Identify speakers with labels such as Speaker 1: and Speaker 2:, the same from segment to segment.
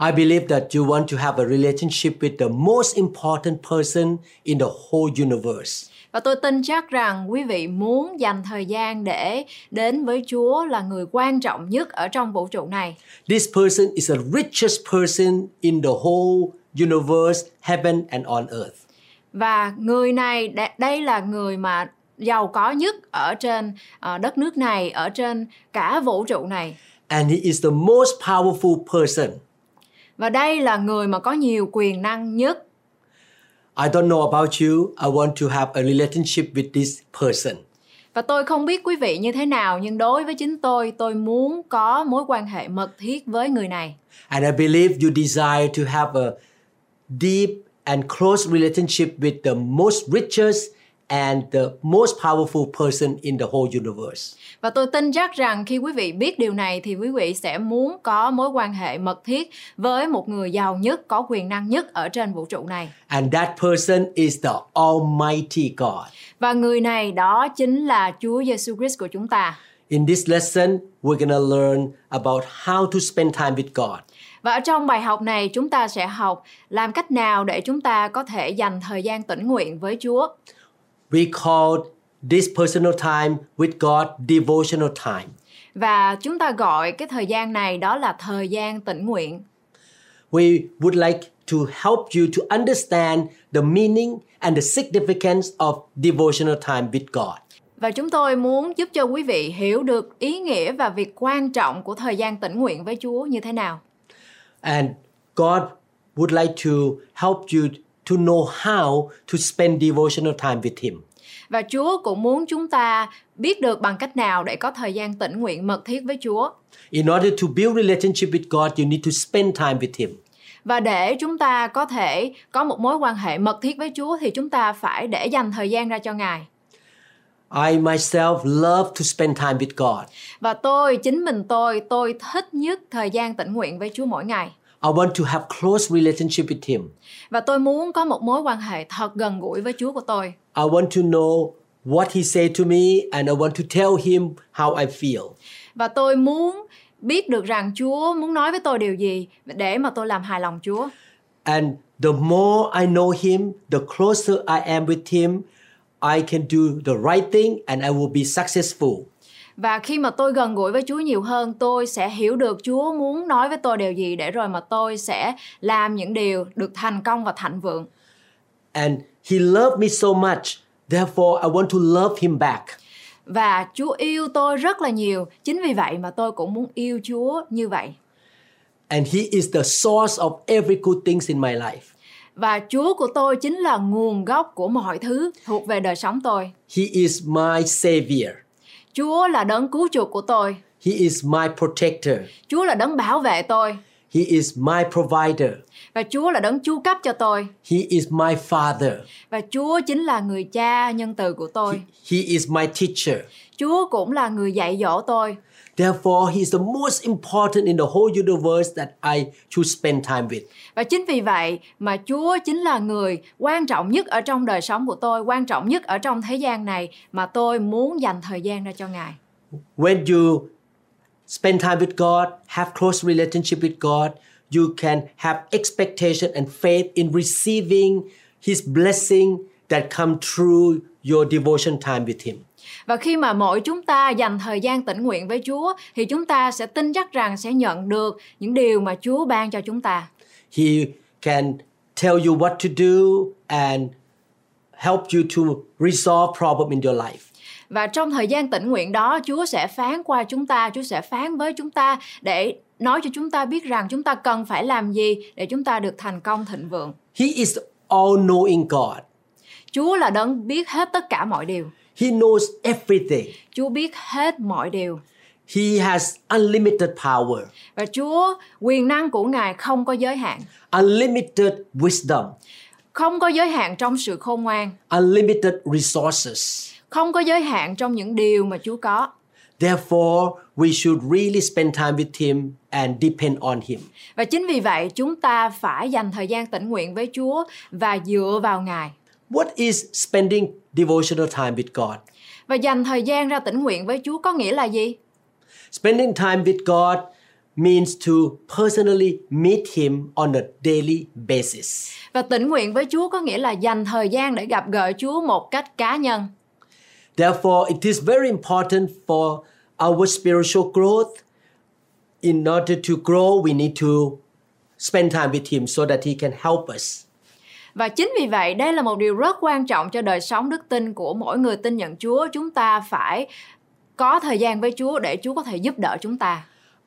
Speaker 1: I believe that you want to have a relationship with the most important person in the whole universe.
Speaker 2: Và tôi tin chắc rằng quý vị muốn dành thời gian để đến với Chúa là người quan trọng nhất ở trong vũ trụ này.
Speaker 1: This person is the richest person in the whole universe, heaven and on earth.
Speaker 2: Và người này đây là người mà giàu có nhất ở trên ờ, đất nước này, ở trên cả vũ trụ này.
Speaker 1: And he is the most powerful person.
Speaker 2: Và đây là người mà có nhiều quyền năng nhất.
Speaker 1: I don't know about you. I want to have a relationship with this person.
Speaker 2: Và tôi không biết quý vị như thế nào nhưng đối với chính tôi, tôi muốn có mối quan hệ mật thiết với người này.
Speaker 1: And I believe you desire to have a deep and close relationship with the most richest and the most powerful person in the whole universe.
Speaker 2: Và tôi tin chắc rằng khi quý vị biết điều này thì quý vị sẽ muốn có mối quan hệ mật thiết với một người giàu nhất, có quyền năng nhất ở trên vũ trụ này.
Speaker 1: And that person is the Almighty God.
Speaker 2: Và người này đó chính là Chúa Giêsu Christ của chúng ta.
Speaker 1: In this lesson, we're going to learn about how to spend time with God.
Speaker 2: Và ở trong bài học này chúng ta sẽ học làm cách nào để chúng ta có thể dành thời gian tĩnh nguyện với Chúa.
Speaker 1: We call this personal time with God devotional time.
Speaker 2: Và chúng ta gọi cái thời gian này đó là thời gian tĩnh nguyện.
Speaker 1: We would like to help you to understand the meaning and the significance of devotional time with God.
Speaker 2: Và chúng tôi muốn giúp cho quý vị hiểu được ý nghĩa và việc quan trọng của thời gian tĩnh nguyện với Chúa như thế nào.
Speaker 1: And God would like to help you to know how to spend devotional time with Him.
Speaker 2: Và Chúa cũng muốn chúng ta biết được bằng cách nào để có thời gian tĩnh nguyện mật thiết với Chúa.
Speaker 1: In order to build relationship with God, you need to spend time with Him.
Speaker 2: Và để chúng ta có thể có một mối quan hệ mật thiết với Chúa thì chúng ta phải để dành thời gian ra cho Ngài.
Speaker 1: I myself love to spend time with God.
Speaker 2: Và tôi, chính mình tôi, tôi thích nhất thời gian tĩnh nguyện với Chúa mỗi ngày.
Speaker 1: I want to have close relationship with Him.
Speaker 2: Và tôi muốn có một mối quan hệ thật gần gũi với Chúa của tôi.
Speaker 1: I want to know what He said to me, and I want to tell Him how I feel.
Speaker 2: Và tôi muốn biết được rằng Chúa muốn nói với tôi điều gì để mà tôi làm hài lòng Chúa.
Speaker 1: And the more I know Him, the closer I am with Him, I can do the right thing and I will be successful.
Speaker 2: Và khi mà tôi gần gũi với Chúa nhiều hơn, tôi sẽ hiểu được Chúa muốn nói với tôi điều gì để rồi mà tôi sẽ làm những điều được thành công và thịnh vượng.
Speaker 1: And He loved me so much, therefore I want to love Him back.
Speaker 2: Và Chúa yêu tôi rất là nhiều, chính vì vậy mà tôi cũng muốn yêu Chúa như vậy.
Speaker 1: And He is the source of every good things in my life.
Speaker 2: Và Chúa của tôi chính là nguồn gốc của mọi thứ thuộc về đời sống tôi.
Speaker 1: He is my Savior.
Speaker 2: Chúa là đấng cứu chuộc của tôi.
Speaker 1: He is my protector.
Speaker 2: Chúa là đấng bảo vệ tôi.
Speaker 1: He is my provider.
Speaker 2: Và Chúa là đấng chu cấp cho tôi.
Speaker 1: He is my Father.
Speaker 2: Và Chúa chính là người cha nhân từ của tôi.
Speaker 1: He is my teacher.
Speaker 2: Chúa cũng là người dạy dỗ tôi.
Speaker 1: Therefore, He is the most important in the whole universe that I should spend time with.
Speaker 2: Và chính vì vậy mà Chúa chính là người quan trọng nhất ở trong đời sống của tôi, quan trọng nhất ở trong thế gian này mà tôi muốn dành thời gian ra cho Ngài.
Speaker 1: When you spend time with God, have close relationship with God, you can have expectation and faith in receiving His blessing that come through your devotion time with Him.
Speaker 2: Và khi mà mỗi chúng ta dành thời gian tĩnh nguyện với Chúa thì chúng ta sẽ tin chắc rằng sẽ nhận được những điều mà Chúa ban cho chúng ta.
Speaker 1: He can tell you what to do and help you to resolve problem in your life.
Speaker 2: Và trong thời gian tĩnh nguyện đó, Chúa sẽ phán qua chúng ta, Chúa sẽ phán với chúng ta để nói cho chúng ta biết rằng chúng ta cần phải làm gì để chúng ta được thành công thịnh vượng.
Speaker 1: He is all-knowing God.
Speaker 2: Chúa là đấng biết hết tất cả mọi điều.
Speaker 1: He knows everything.
Speaker 2: Chúa biết hết mọi điều.
Speaker 1: He has unlimited power,
Speaker 2: Và Chúa, quyền năng của Ngài không có giới hạn.
Speaker 1: unlimited wisdom,
Speaker 2: không có giới hạn trong sự khôn ngoan,
Speaker 1: unlimited resources.
Speaker 2: không có giới hạn trong những điều mà Chúa có.
Speaker 1: Therefore, we should really spend time with Him and depend on Him.
Speaker 2: Và chính vì vậy, chúng ta phải dành thời gian tĩnh nguyện với Chúa và dựa vào Ngài.
Speaker 1: What is spending devotional time with God?
Speaker 2: Và dành thời gian ra tĩnh nguyện với Chúa có nghĩa là gì?
Speaker 1: Spending time with God means to personally meet Him on a daily basis.
Speaker 2: Và tĩnh nguyện với Chúa có nghĩa là dành thời gian để gặp gỡ Chúa một cách cá nhân.
Speaker 1: Therefore, it is very important for our spiritual growth. In order to grow, we need to spend time with Him so that He can help us.
Speaker 2: Và chính vì vậy, đây là một điều rất quan trọng cho đời sống đức tin của mỗi người tin nhận Chúa. Chúng ta phải có thời gian với Chúa để Chúa có thể giúp đỡ chúng ta.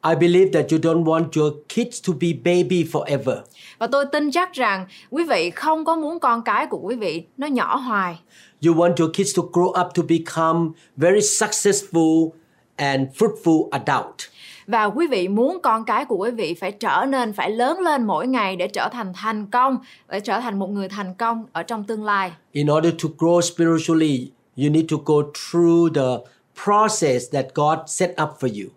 Speaker 1: I believe that you don't want your kids to be baby forever.
Speaker 2: Và tôi tin chắc rằng quý vị không có muốn con cái của quý vị nó nhỏ hoài.
Speaker 1: You want your kids to grow up to become very successful and fruitful adult.
Speaker 2: Và quý vị muốn con cái của quý vị phải trở nên, phải lớn lên mỗi ngày để trở thành thành công, để trở thành một người thành công ở trong tương lai.
Speaker 1: In order to grow spiritually, you need to go through the process that God set up for you.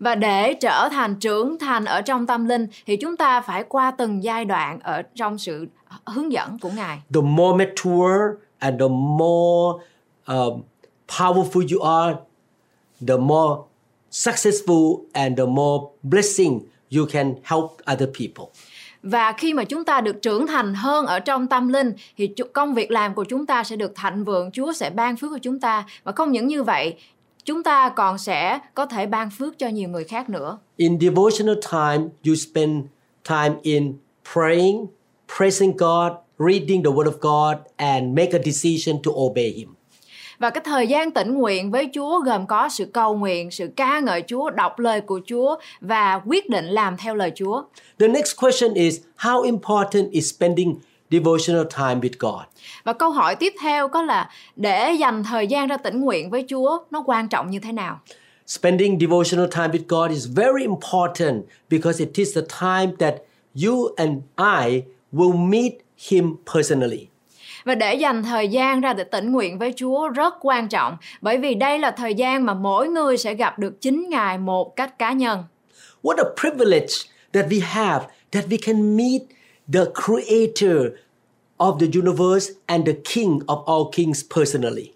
Speaker 2: Và để trở thành trưởng thành ở trong tâm linh thì chúng ta phải qua từng giai đoạn ở trong sự hướng dẫn của Ngài.
Speaker 1: The more mature and the more um, powerful you are, the more successful and the more blessing you can help other people.
Speaker 2: Và khi mà chúng ta được trưởng thành hơn ở trong tâm linh thì công việc làm của chúng ta sẽ được thịnh vượng, Chúa sẽ ban phước cho chúng ta. Và không những như vậy, chúng ta còn sẽ có thể ban phước cho nhiều người khác nữa.
Speaker 1: In devotional time, you spend time in praying, praising God, reading the Word of God, and make a decision to obey Him.
Speaker 2: Và cái thời gian tĩnh nguyện với Chúa gồm có sự cầu nguyện, sự ca ngợi Chúa, đọc lời của Chúa và quyết định làm theo lời Chúa.
Speaker 1: The next question is How important is spending devotional time with God?
Speaker 2: Và câu hỏi tiếp theo có là để dành thời gian ra tĩnh nguyện với Chúa nó quan trọng như thế nào?
Speaker 1: Spending devotional time with God is very important because it is the time that you and I will meet Him personally.
Speaker 2: Và để dành thời gian ra để tĩnh nguyện với Chúa rất quan trọng bởi vì đây là thời gian mà mỗi người sẽ gặp được chính Ngài một cách cá nhân.
Speaker 1: What a privilege that we have that we can meet the creator of the universe and the king of all kings personally.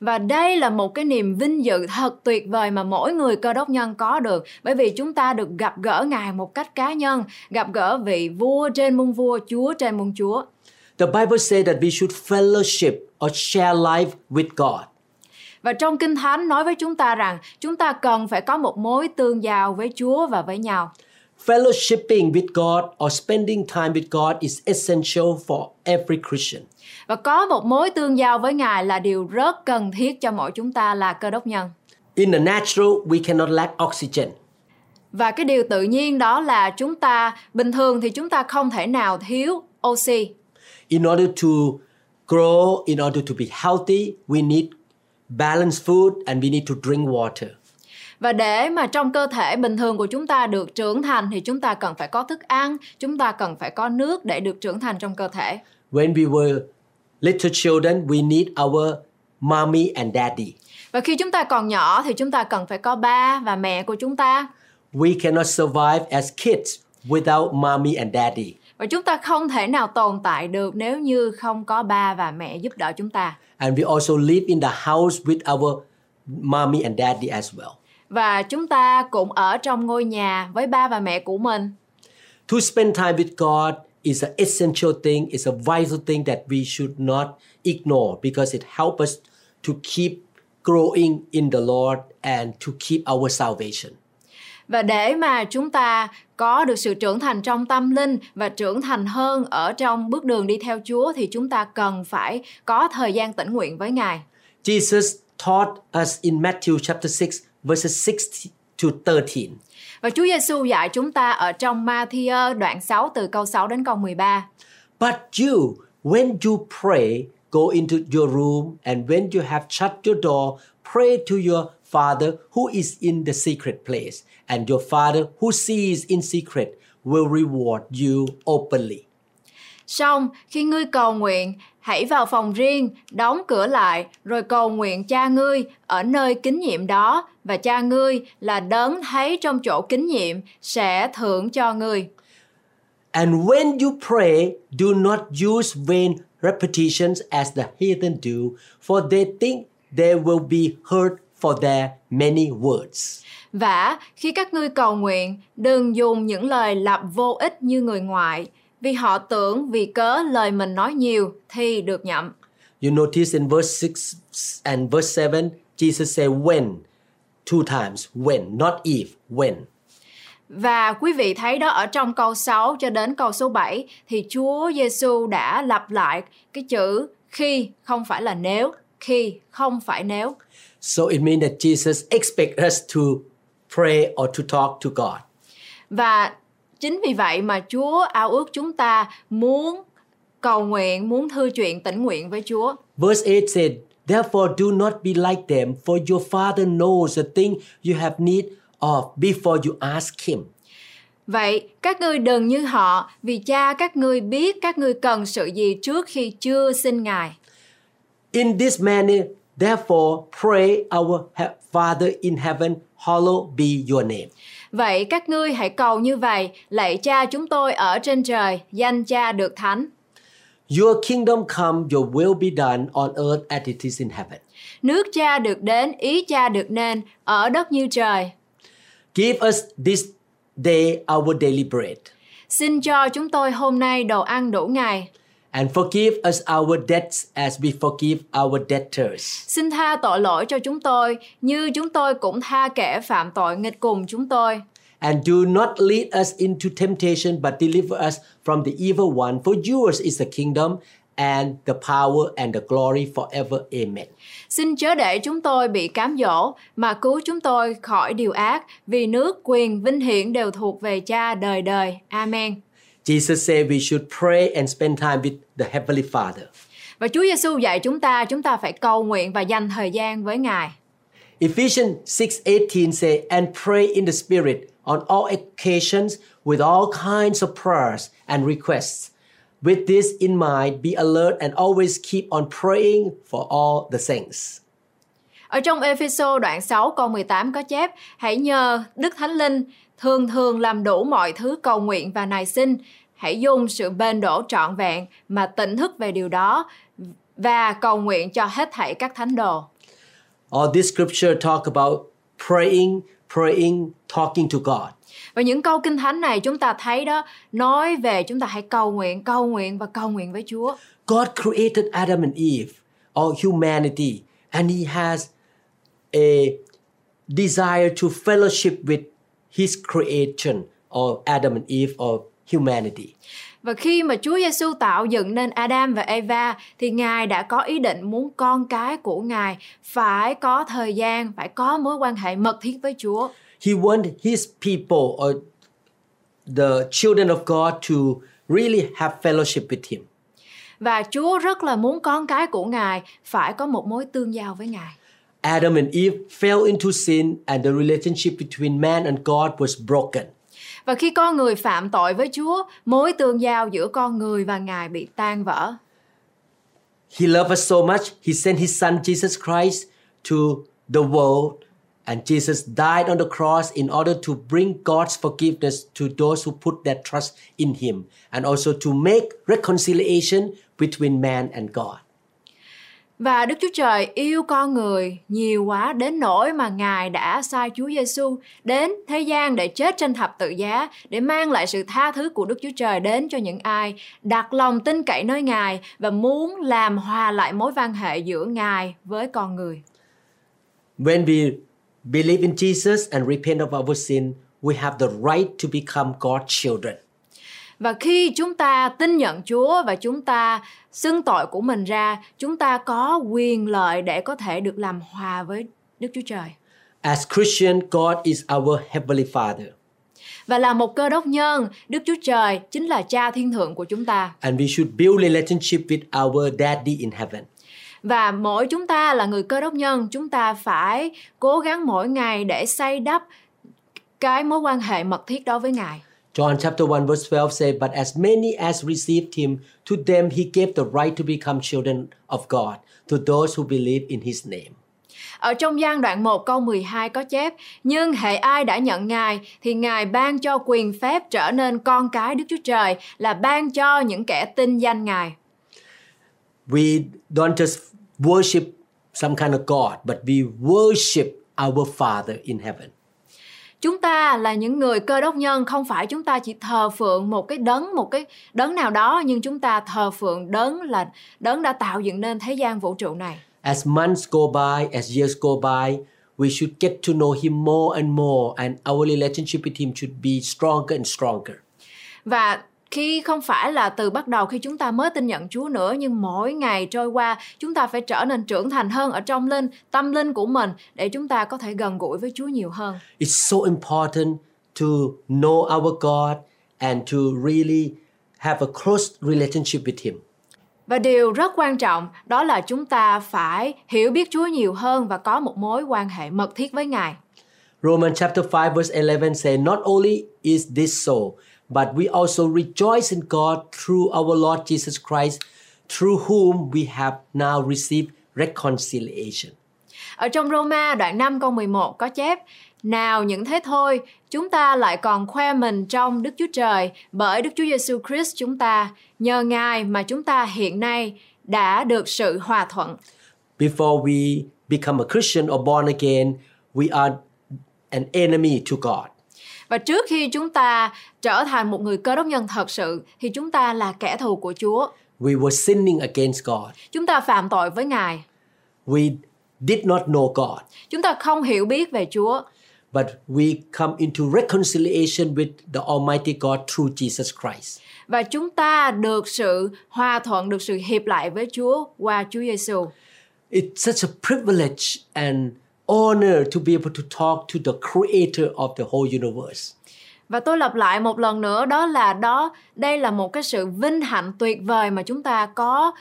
Speaker 2: Và đây là một cái niềm vinh dự thật tuyệt vời mà mỗi người cơ đốc nhân có được bởi vì chúng ta được gặp gỡ Ngài một cách cá nhân, gặp gỡ vị vua trên muôn vua, chúa trên muôn chúa.
Speaker 1: The Bible says that we should fellowship or share life with God.
Speaker 2: Và trong Kinh Thánh nói với chúng ta rằng chúng ta cần phải có một mối tương giao với Chúa và với nhau.
Speaker 1: Fellowshipping with God or spending time with God is essential for every Christian.
Speaker 2: Và có một mối tương giao với Ngài là điều rất cần thiết cho mỗi chúng ta là cơ đốc nhân.
Speaker 1: In the natural, we cannot lack oxygen.
Speaker 2: Và cái điều tự nhiên đó là chúng ta bình thường thì chúng ta không thể nào thiếu oxy.
Speaker 1: In order to grow, in order to be healthy, we need balanced food and we need to drink water.
Speaker 2: Và để mà trong cơ thể bình thường của chúng ta được trưởng thành thì chúng ta cần phải có thức ăn, chúng ta cần phải có nước để được trưởng thành trong cơ thể.
Speaker 1: When we were little children, we need our mommy and daddy.
Speaker 2: Và khi chúng ta còn nhỏ thì chúng ta cần phải có ba và mẹ của chúng ta.
Speaker 1: We cannot survive as kids without mommy and daddy.
Speaker 2: Và chúng ta không thể nào tồn tại được nếu như không có ba và mẹ giúp đỡ chúng ta.
Speaker 1: And we also live in the house with our mommy and daddy as well.
Speaker 2: Và chúng ta cũng ở trong ngôi nhà với ba và mẹ của mình.
Speaker 1: To spend time with God is an essential thing, it's a vital thing that we should not ignore because it helps us to keep growing in the Lord and to keep our salvation.
Speaker 2: Và để mà chúng ta có được sự trưởng thành trong tâm linh và trưởng thành hơn ở trong bước đường đi theo Chúa thì chúng ta cần phải có thời gian tĩnh nguyện với Ngài.
Speaker 1: Jesus taught us in Matthew chapter 6 verses 6 to 13.
Speaker 2: Và Chúa Giêsu dạy chúng ta ở trong Matthew đoạn 6 từ câu 6 đến câu 13.
Speaker 1: But you, when you pray, go into your room, and when you have shut your door, pray to your Father who is in the secret place, and your Father who sees in secret will reward you openly.
Speaker 2: Xong, khi ngươi cầu nguyện, hãy vào phòng riêng, đóng cửa lại, rồi cầu nguyện cha ngươi ở nơi kính nhiệm đó, và cha ngươi là đấng thấy trong chỗ kính nhiệm sẽ thưởng cho ngươi.
Speaker 1: And when you pray, do not use vain repetitions as the heathen do, for they think they will be heard for their many words.
Speaker 2: Và khi các ngươi cầu nguyện, đừng dùng những lời lặp vô ích như người ngoại, vì họ tưởng vì cớ lời mình nói nhiều thì được nhậm.
Speaker 1: You notice in verse 6 and verse 7, Jesus said when two times, when, not if, when.
Speaker 2: Và quý vị thấy đó ở trong câu 6 cho đến câu số 7 thì Chúa Giêsu đã lặp lại cái chữ khi không phải là nếu, khi không phải nếu.
Speaker 1: So it means that Jesus expects us to pray or to talk to God.
Speaker 2: Và chính vì vậy mà Chúa ao ước chúng ta muốn cầu nguyện, muốn thư chuyện tĩnh nguyện với Chúa.
Speaker 1: Verse 8 said, Therefore do not be like them, for your Father knows the thing you have need of before you ask Him.
Speaker 2: Vậy các ngươi đừng như họ, vì cha các ngươi biết các ngươi cần sự gì trước khi chưa xin Ngài.
Speaker 1: In this manner, therefore, pray our he- Father in heaven, hallowed be your name.
Speaker 2: Vậy các ngươi hãy cầu như vậy, lạy cha chúng tôi ở trên trời, danh cha được thánh.
Speaker 1: Your kingdom come, your will be done on earth as it is in heaven.
Speaker 2: Nước cha được đến, ý cha được nên, ở đất như trời.
Speaker 1: Give us this day our daily bread,
Speaker 2: Xin cho chúng tôi hôm nay đồ ăn đủ ngày.
Speaker 1: And forgive us our debts as we forgive our debtors.
Speaker 2: Xin tha tội lỗi cho chúng tôi, như chúng tôi cũng tha kẻ phạm tội nghịch cùng chúng tôi.
Speaker 1: And do not lead us into temptation, but deliver us from the evil one. For yours is the kingdom and the power and the glory forever. Amen.
Speaker 2: Xin chớ để chúng tôi bị cám dỗ, mà cứu chúng tôi khỏi điều ác, vì nước, quyền, vinh hiển đều thuộc về cha đời đời. Amen.
Speaker 1: Jesus said we should pray and spend time with the Heavenly Father.
Speaker 2: Và Chúa Giêsu dạy chúng ta, chúng ta phải cầu nguyện và dành thời gian với Ngài.
Speaker 1: Ephesians 6:18 say, and pray in the Spirit on all occasions with all kinds of prayers and requests. With this in mind, be alert and always keep on praying for all the saints.
Speaker 2: Ở trong Epheso đoạn 6 câu 18 có chép, hãy nhờ Đức Thánh Linh thường thường làm đủ mọi thứ cầu nguyện và nài xin. Hãy dùng sự bền đổ trọn vẹn mà tỉnh thức về điều đó và cầu nguyện cho hết thảy các thánh đồ.
Speaker 1: All this scripture talk about praying, praying, talking to God.
Speaker 2: Và những câu kinh thánh này chúng ta thấy đó nói về chúng ta hãy cầu nguyện, cầu nguyện và cầu nguyện với Chúa.
Speaker 1: God created Adam and Eve, or humanity, and He has a desire to fellowship with His creation, or Adam and Eve, or humanity.
Speaker 2: Và khi mà Chúa Giêsu tạo dựng nên Adam và Eva thì Ngài đã có ý định muốn con cái của Ngài phải có thời gian, phải có mối quan hệ mật thiết với Chúa.
Speaker 1: He wanted His people, or the children of God, to really have fellowship with Him.
Speaker 2: Và Chúa rất là muốn con cái của Ngài phải có một mối tương giao với Ngài.
Speaker 1: Adam and Eve fell into sin, and the relationship between man and God was broken.
Speaker 2: Và khi con người phạm tội với Chúa, mối tương giao giữa con người và Ngài bị tan vỡ.
Speaker 1: He loved us so much, He sent His Son Jesus Christ to the world, and Jesus died on the cross in order to bring God's forgiveness to those who put their trust in Him, and also to make reconciliation between man and God.
Speaker 2: Và Đức Chúa Trời yêu con người nhiều quá đến nỗi mà Ngài đã sai Chúa Giêsu đến thế gian để chết trên thập tự giá để mang lại sự tha thứ của Đức Chúa Trời đến cho những ai đặt lòng tin cậy nơi Ngài và muốn làm hòa lại mối quan hệ giữa Ngài với con người.
Speaker 1: When we believe in Jesus and repent of our sin, we have the right to become God's children.
Speaker 2: Và khi chúng ta tin nhận Chúa và chúng ta xưng tội của mình ra, chúng ta có quyền lợi để có thể được làm hòa với Đức Chúa Trời.
Speaker 1: As Christian, God is our heavenly Father,
Speaker 2: Và là một cơ đốc nhân, Đức Chúa Trời chính là cha thiên thượng của chúng ta.
Speaker 1: and we should build relationship with our Daddy in heaven.
Speaker 2: Và mỗi chúng ta là người cơ đốc nhân, chúng ta phải cố gắng mỗi ngày để xây đắp cái mối quan hệ mật thiết đó với Ngài.
Speaker 1: John chapter 1 verse 12 says, But as many as received him, to them he gave the right to become children of God, to those who believe in his name.
Speaker 2: Ở trong gian đoạn 1 câu 12 có chép Nhưng hệ ai đã nhận Ngài Thì Ngài ban cho quyền phép trở nên con cái Đức Chúa Trời Là ban cho những kẻ tin danh Ngài
Speaker 1: We don't just worship some kind of God, but we worship our Father in heaven.
Speaker 2: Chúng ta là những người cơ đốc nhân Không phải chúng ta chỉ thờ phượng một cái đấng Một cái đấng nào đó Nhưng chúng ta thờ phượng đấng là đấng đã tạo dựng nên thế gian vũ trụ này
Speaker 1: As months go by, as years go by, we should get to know him more and more, and our relationship with him should be stronger and stronger.
Speaker 2: Và khi không phải là từ bắt đầu khi chúng ta mới tin nhận Chúa nữa nhưng mỗi ngày trôi qua chúng ta phải trở nên trưởng thành hơn ở trong linh tâm linh của mình để chúng ta có thể gần gũi với Chúa nhiều hơn.
Speaker 1: It's so important to know our God and to really have a close relationship with him.
Speaker 2: Và điều rất quan trọng đó là chúng ta phải hiểu biết Chúa nhiều hơn và có một mối quan hệ mật thiết với Ngài.
Speaker 1: Romans chapter 5 verse 11 say, Not only is this so, but we also rejoice in God through our Lord Jesus Christ, through whom we have now received reconciliation.
Speaker 2: Ở trong Roma đoạn 5 câu 11 có chép Nào những thế thôi, chúng ta lại còn khoe mình trong Đức Chúa Trời bởi Đức Chúa Giêsu Christ chúng ta, nhờ Ngài mà chúng ta hiện nay đã được sự hòa thuận.
Speaker 1: Before we become a Christian or born again, we are an enemy to God.
Speaker 2: Và trước khi chúng ta trở thành một người cơ đốc nhân thật sự thì chúng ta là kẻ thù của Chúa.
Speaker 1: We were sinning against God.
Speaker 2: Chúng ta phạm tội với Ngài.
Speaker 1: We did not know God,
Speaker 2: Chúng ta không hiểu biết về Chúa.
Speaker 1: but we come into reconciliation with the Almighty God through Jesus Christ.
Speaker 2: Và chúng ta được sự hòa thuận, được sự hiệp lại với Chúa qua Chúa Giêsu.
Speaker 1: It's such a privilege and honor to be able to talk to the creator of the whole universe.
Speaker 2: Và tôi lặp lại một lần nữa đó là đó đây là một cái sự vinh hạnh tuyệt vời mà chúng ta có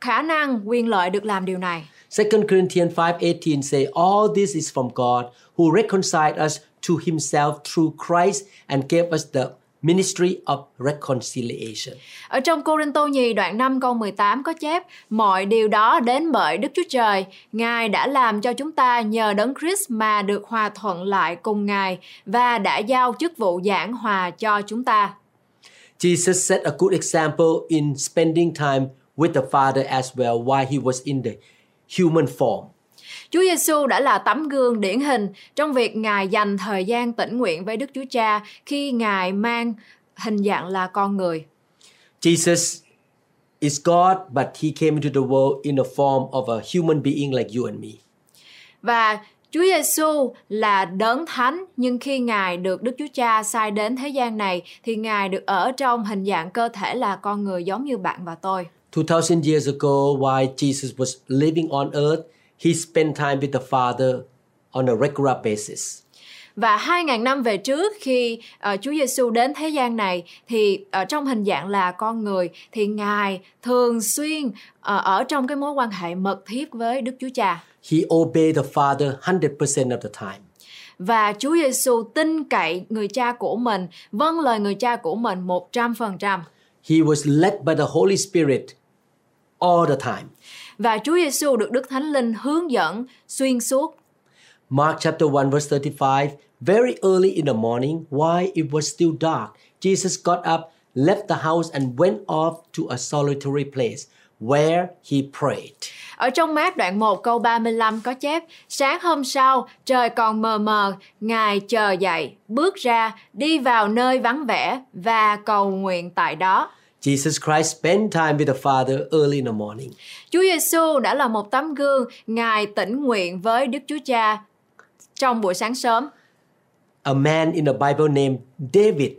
Speaker 2: khả năng quyền lợi được làm điều này.
Speaker 1: 2 Corinthians 5:18 say all this is from God who reconciled us to himself through Christ and gave us the ministry of reconciliation.
Speaker 2: Ở trong Cô-rin-tô nhì đoạn 5 câu 18 có chép Mọi điều đó đến bởi Đức Chúa Trời Ngài đã làm cho chúng ta nhờ đấng Christ mà được hòa thuận lại cùng Ngài Và đã giao chức vụ giảng hòa cho chúng ta
Speaker 1: Jesus set a good example in spending time with the Father as well while he was in the human form.
Speaker 2: Chúa Giêsu đã là tấm gương điển hình trong việc Ngài dành thời gian tĩnh nguyện với Đức Chúa Cha khi Ngài mang hình dạng là con người.
Speaker 1: Jesus is God, but he came into the world in the form of a human being like you and me.
Speaker 2: Và Chúa Giêsu là đấng thánh nhưng khi Ngài được Đức Chúa Cha sai đến thế gian này thì Ngài được ở trong hình dạng cơ thể là con người giống như bạn và tôi.
Speaker 1: 2000 years ago, while Jesus was living on earth, he spent time with the Father on a regular basis.
Speaker 2: Và 2.000 năm về trước khi ờ, Chúa Giêsu đến thế gian này thì ở trong hình dạng là con người thì Ngài thường xuyên ờ, ở trong cái mối quan hệ mật thiết với Đức Chúa Cha.
Speaker 1: He obeyed the Father 100% of the time.
Speaker 2: Và Chúa Giêsu tin cậy người cha của mình, vâng lời người cha của mình 100%.
Speaker 1: He was led by the Holy Spirit all the time.
Speaker 2: Và Chúa Giêsu được Đức Thánh Linh hướng dẫn xuyên suốt.
Speaker 1: Mark chapter 1 verse 35 Very early in the morning, while it was still dark, Jesus got up, left the house and went off to a solitary place where he prayed.
Speaker 2: Ở trong mát đoạn 1 câu 35 có chép Sáng hôm sau, trời còn mờ mờ, Ngài chờ dậy, bước ra, đi vào nơi vắng vẻ và cầu nguyện tại đó.
Speaker 1: Jesus Christ spent time with the Father early in the morning.
Speaker 2: Chúa Giêsu đã là một tấm gương, Ngài tĩnh nguyện với Đức Chúa Cha trong buổi sáng sớm.
Speaker 1: A man in the Bible named David,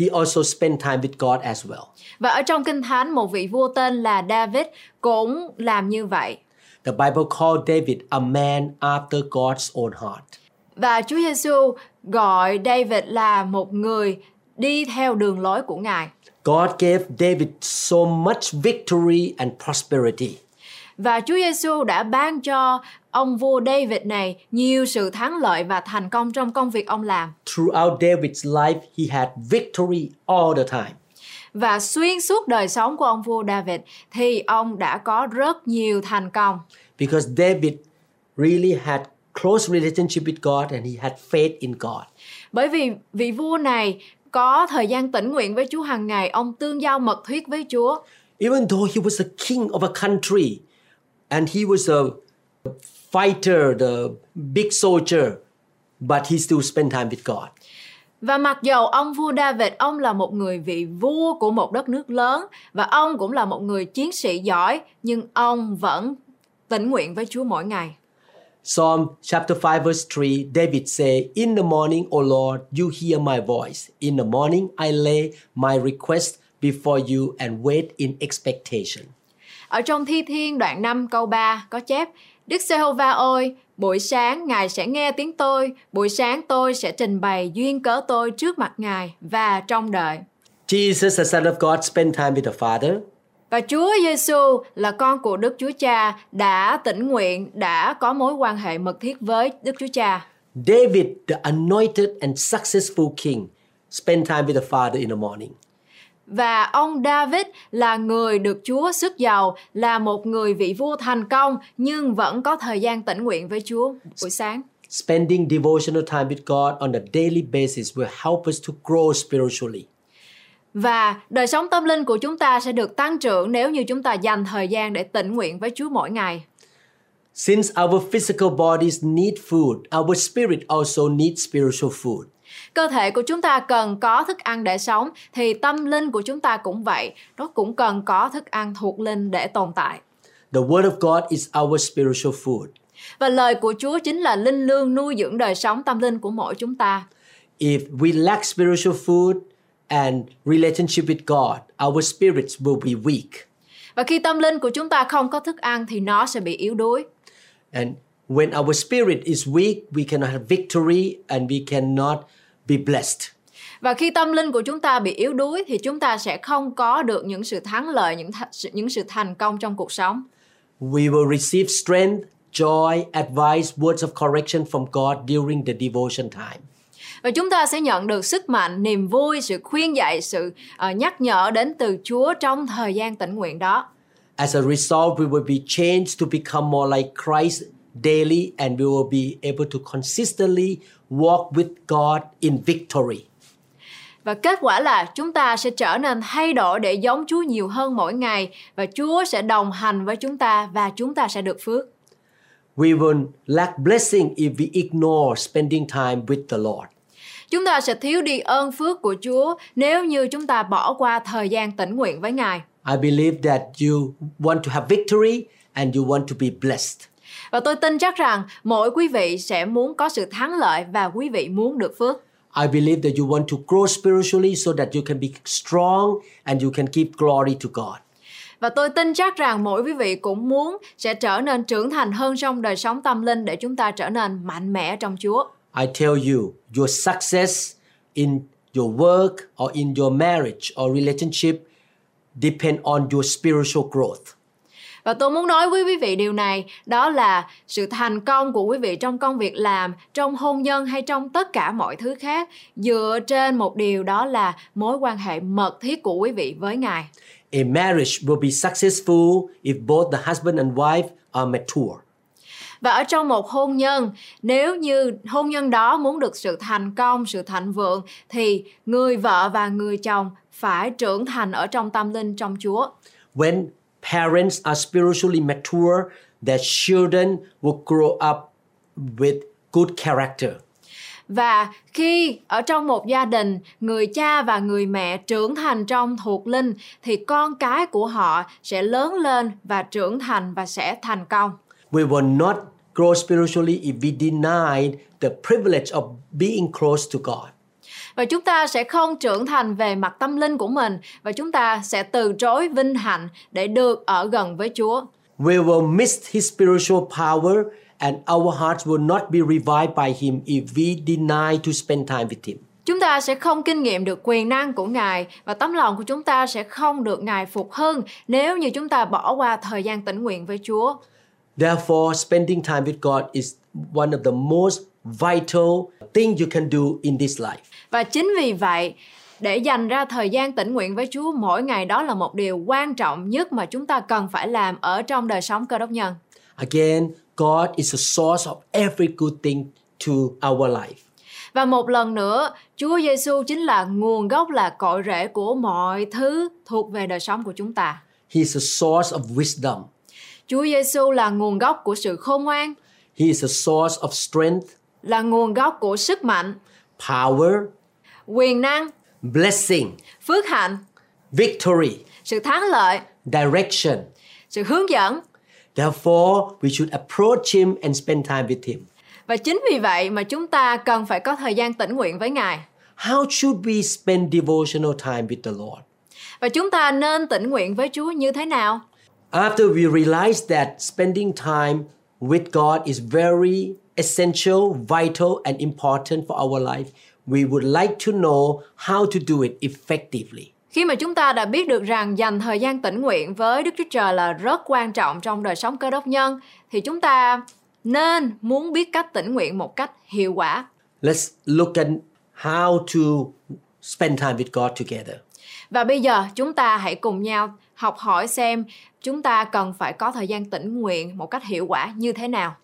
Speaker 1: he also spent time with God as well.
Speaker 2: Và ở trong Kinh Thánh, một vị vua tên là David cũng làm như vậy.
Speaker 1: The Bible called David a man after God's own heart.
Speaker 2: Và Chúa Giêsu gọi David là một người đi theo đường lối của Ngài.
Speaker 1: God gave David so much victory and prosperity.
Speaker 2: Và Chúa Giêsu đã ban cho ông vua David này nhiều sự thắng lợi và thành công trong công việc ông làm.
Speaker 1: Throughout David's life, he had victory all the time.
Speaker 2: Và xuyên suốt đời sống của ông vua David thì ông đã có rất nhiều thành công.
Speaker 1: Because David really had close relationship with God and he had faith in God.
Speaker 2: Bởi vì vị vua này có thời gian tĩnh nguyện với Chúa hàng ngày, ông tương giao mật thuyết với Chúa.
Speaker 1: Even though he was the king of a country and he was a fighter, the big soldier, but he still spent time with God.
Speaker 2: Và mặc dầu ông vua David, ông là một người vị vua của một đất nước lớn và ông cũng là một người chiến sĩ giỏi, nhưng ông vẫn tĩnh nguyện với Chúa mỗi ngày.
Speaker 1: Psalm chapter 5 verse 3 David say in the morning O Lord you hear my voice. In the morning I lay my request before you and wait in expectation.
Speaker 2: Ở trong Thi Thiên đoạn 5 câu 3 có chép Đức Giê-hô-va ơi, buổi sáng Ngài sẽ nghe tiếng tôi, buổi sáng tôi sẽ trình bày duyên cớ tôi trước mặt Ngài và trong đợi.
Speaker 1: Jesus the son of God spent time with the Father
Speaker 2: Và Chúa Giêsu là con của Đức Chúa Cha đã tĩnh nguyện, đã có mối quan hệ mật thiết với Đức Chúa Cha.
Speaker 1: David the anointed and successful king spent time with the Father in the morning
Speaker 2: Và ông David là người được Chúa sức giàu, là một người vị vua thành công nhưng vẫn có thời gian tĩnh nguyện với Chúa buổi sáng.
Speaker 1: Spending devotional time with God on a daily basis will help us to grow spiritually.
Speaker 2: Và đời sống tâm linh của chúng ta sẽ được tăng trưởng nếu như chúng ta dành thời gian để tĩnh nguyện với Chúa mỗi ngày.
Speaker 1: Since our physical bodies need food, our spirit also needs spiritual food.
Speaker 2: Cơ thể của chúng ta cần có thức ăn để sống thì tâm linh của chúng ta cũng vậy, nó cũng cần có thức ăn thuộc linh để tồn tại.
Speaker 1: The Word of God is our spiritual food.
Speaker 2: Và lời của Chúa chính là linh lương nuôi dưỡng đời sống tâm linh của mỗi chúng ta.
Speaker 1: If we lack spiritual food and relationship with God, our spirits will be weak.
Speaker 2: Và khi tâm linh của chúng ta không có thức ăn thì nó sẽ bị yếu đuối.
Speaker 1: And when our spirit is weak, we cannot have victory and we cannot be blessed.
Speaker 2: Và khi tâm linh của chúng ta bị yếu đuối thì chúng ta sẽ không có được những sự thắng lợi, những th- những sự thành công trong cuộc sống.
Speaker 1: We will receive strength, joy, advice, words of correction from God during the devotion time.
Speaker 2: Và chúng ta sẽ nhận được sức mạnh, niềm vui, sự khuyên dạy, sự ờ, nhắc nhở đến từ Chúa trong thời gian tĩnh nguyện đó.
Speaker 1: As a result, we will be changed to become more like Christ daily and we will be able to consistently walk with God in victory.
Speaker 2: Và kết quả là chúng ta sẽ trở nên thay đổi để giống Chúa nhiều hơn mỗi ngày và Chúa sẽ đồng hành với chúng ta và chúng ta sẽ được phước.
Speaker 1: We will lack blessing if we ignore spending time with the Lord.
Speaker 2: Chúng ta sẽ thiếu đi ơn phước của Chúa nếu như chúng ta bỏ qua thời gian tĩnh nguyện với Ngài.
Speaker 1: I believe that you want to have victory and you want to be blessed.
Speaker 2: Và tôi tin chắc rằng mỗi quý vị sẽ muốn có sự thắng lợi và quý vị muốn được phước.
Speaker 1: I believe that you want to grow spiritually so that you can be strong and you can give glory to God.
Speaker 2: Và tôi tin chắc rằng mỗi quý vị cũng muốn sẽ trở nên trưởng thành hơn trong đời sống tâm linh để chúng ta trở nên mạnh mẽ trong Chúa.
Speaker 1: I tell you, your success in your work or in your marriage or relationship depend on your spiritual growth.
Speaker 2: Và tôi muốn nói với quý vị điều này, đó là sự thành công của quý vị trong công việc làm, trong hôn nhân hay trong tất cả mọi thứ khác dựa trên một điều đó là mối quan hệ mật thiết của quý vị với Ngài.
Speaker 1: A marriage will be successful if both the husband and wife are mature.
Speaker 2: Và ở trong một hôn nhân, nếu như hôn nhân đó muốn được sự thành công, sự thịnh vượng thì người vợ và người chồng phải trưởng thành ở trong tâm linh trong Chúa.
Speaker 1: When parents are spiritually mature, their children will grow up with good character.
Speaker 2: Và khi ở trong một gia đình, người cha và người mẹ trưởng thành trong thuộc linh thì con cái của họ sẽ lớn lên và trưởng thành và sẽ thành công.
Speaker 1: We will not grow spiritually if we deny the privilege of being close to God.
Speaker 2: Và chúng ta sẽ không trưởng thành về mặt tâm linh của mình và chúng ta sẽ từ chối vinh hạnh để được ở gần với Chúa.
Speaker 1: We will miss his spiritual power and our hearts will not be revived by him if we deny to spend time with him.
Speaker 2: Chúng ta sẽ không kinh nghiệm được quyền năng của Ngài và tấm lòng của chúng ta sẽ không được Ngài phục hưng nếu như chúng ta bỏ qua thời gian tĩnh nguyện với Chúa.
Speaker 1: Therefore, spending time with God is one of the most vital thing you can do in this life.
Speaker 2: Và chính vì vậy, để dành ra thời gian tĩnh nguyện với Chúa mỗi ngày đó là một điều quan trọng nhất mà chúng ta cần phải làm ở trong đời sống cơ đốc nhân.
Speaker 1: Again, God is the source of every good thing to our life.
Speaker 2: Và một lần nữa, Chúa Giêsu chính là nguồn gốc là cội rễ của mọi thứ thuộc về đời sống của chúng ta.
Speaker 1: He is the source of wisdom.
Speaker 2: Chúa Giêsu là nguồn gốc của sự khôn ngoan,
Speaker 1: He is the source of strength,
Speaker 2: là nguồn gốc của sức mạnh,
Speaker 1: power,
Speaker 2: quyền năng,
Speaker 1: blessing,
Speaker 2: phước hạnh,
Speaker 1: victory,
Speaker 2: sự thắng lợi,
Speaker 1: direction.
Speaker 2: sự hướng dẫn.
Speaker 1: Therefore, we should approach Him and spend time with Him.
Speaker 2: Và chính vì vậy mà chúng ta cần phải có thời gian tĩnh nguyện với Ngài.
Speaker 1: How should we spend devotional time with the Lord?
Speaker 2: Và chúng ta nên tĩnh nguyện với Chúa như thế nào?
Speaker 1: After we realize that spending time with God is very essential, vital, and important for our life, we would like to know how to do it effectively.
Speaker 2: Khi mà chúng ta đã biết được rằng dành thời gian tĩnh nguyện với Đức Chúa Trời là rất quan trọng trong đời sống cơ đốc nhân thì chúng ta nên muốn biết cách tĩnh nguyện một cách hiệu quả.
Speaker 1: Let's look at how to spend time with God together.
Speaker 2: Và bây giờ chúng ta hãy cùng nhau học hỏi xem chúng ta cần phải có thời gian tĩnh nguyện một cách hiệu quả như thế nào.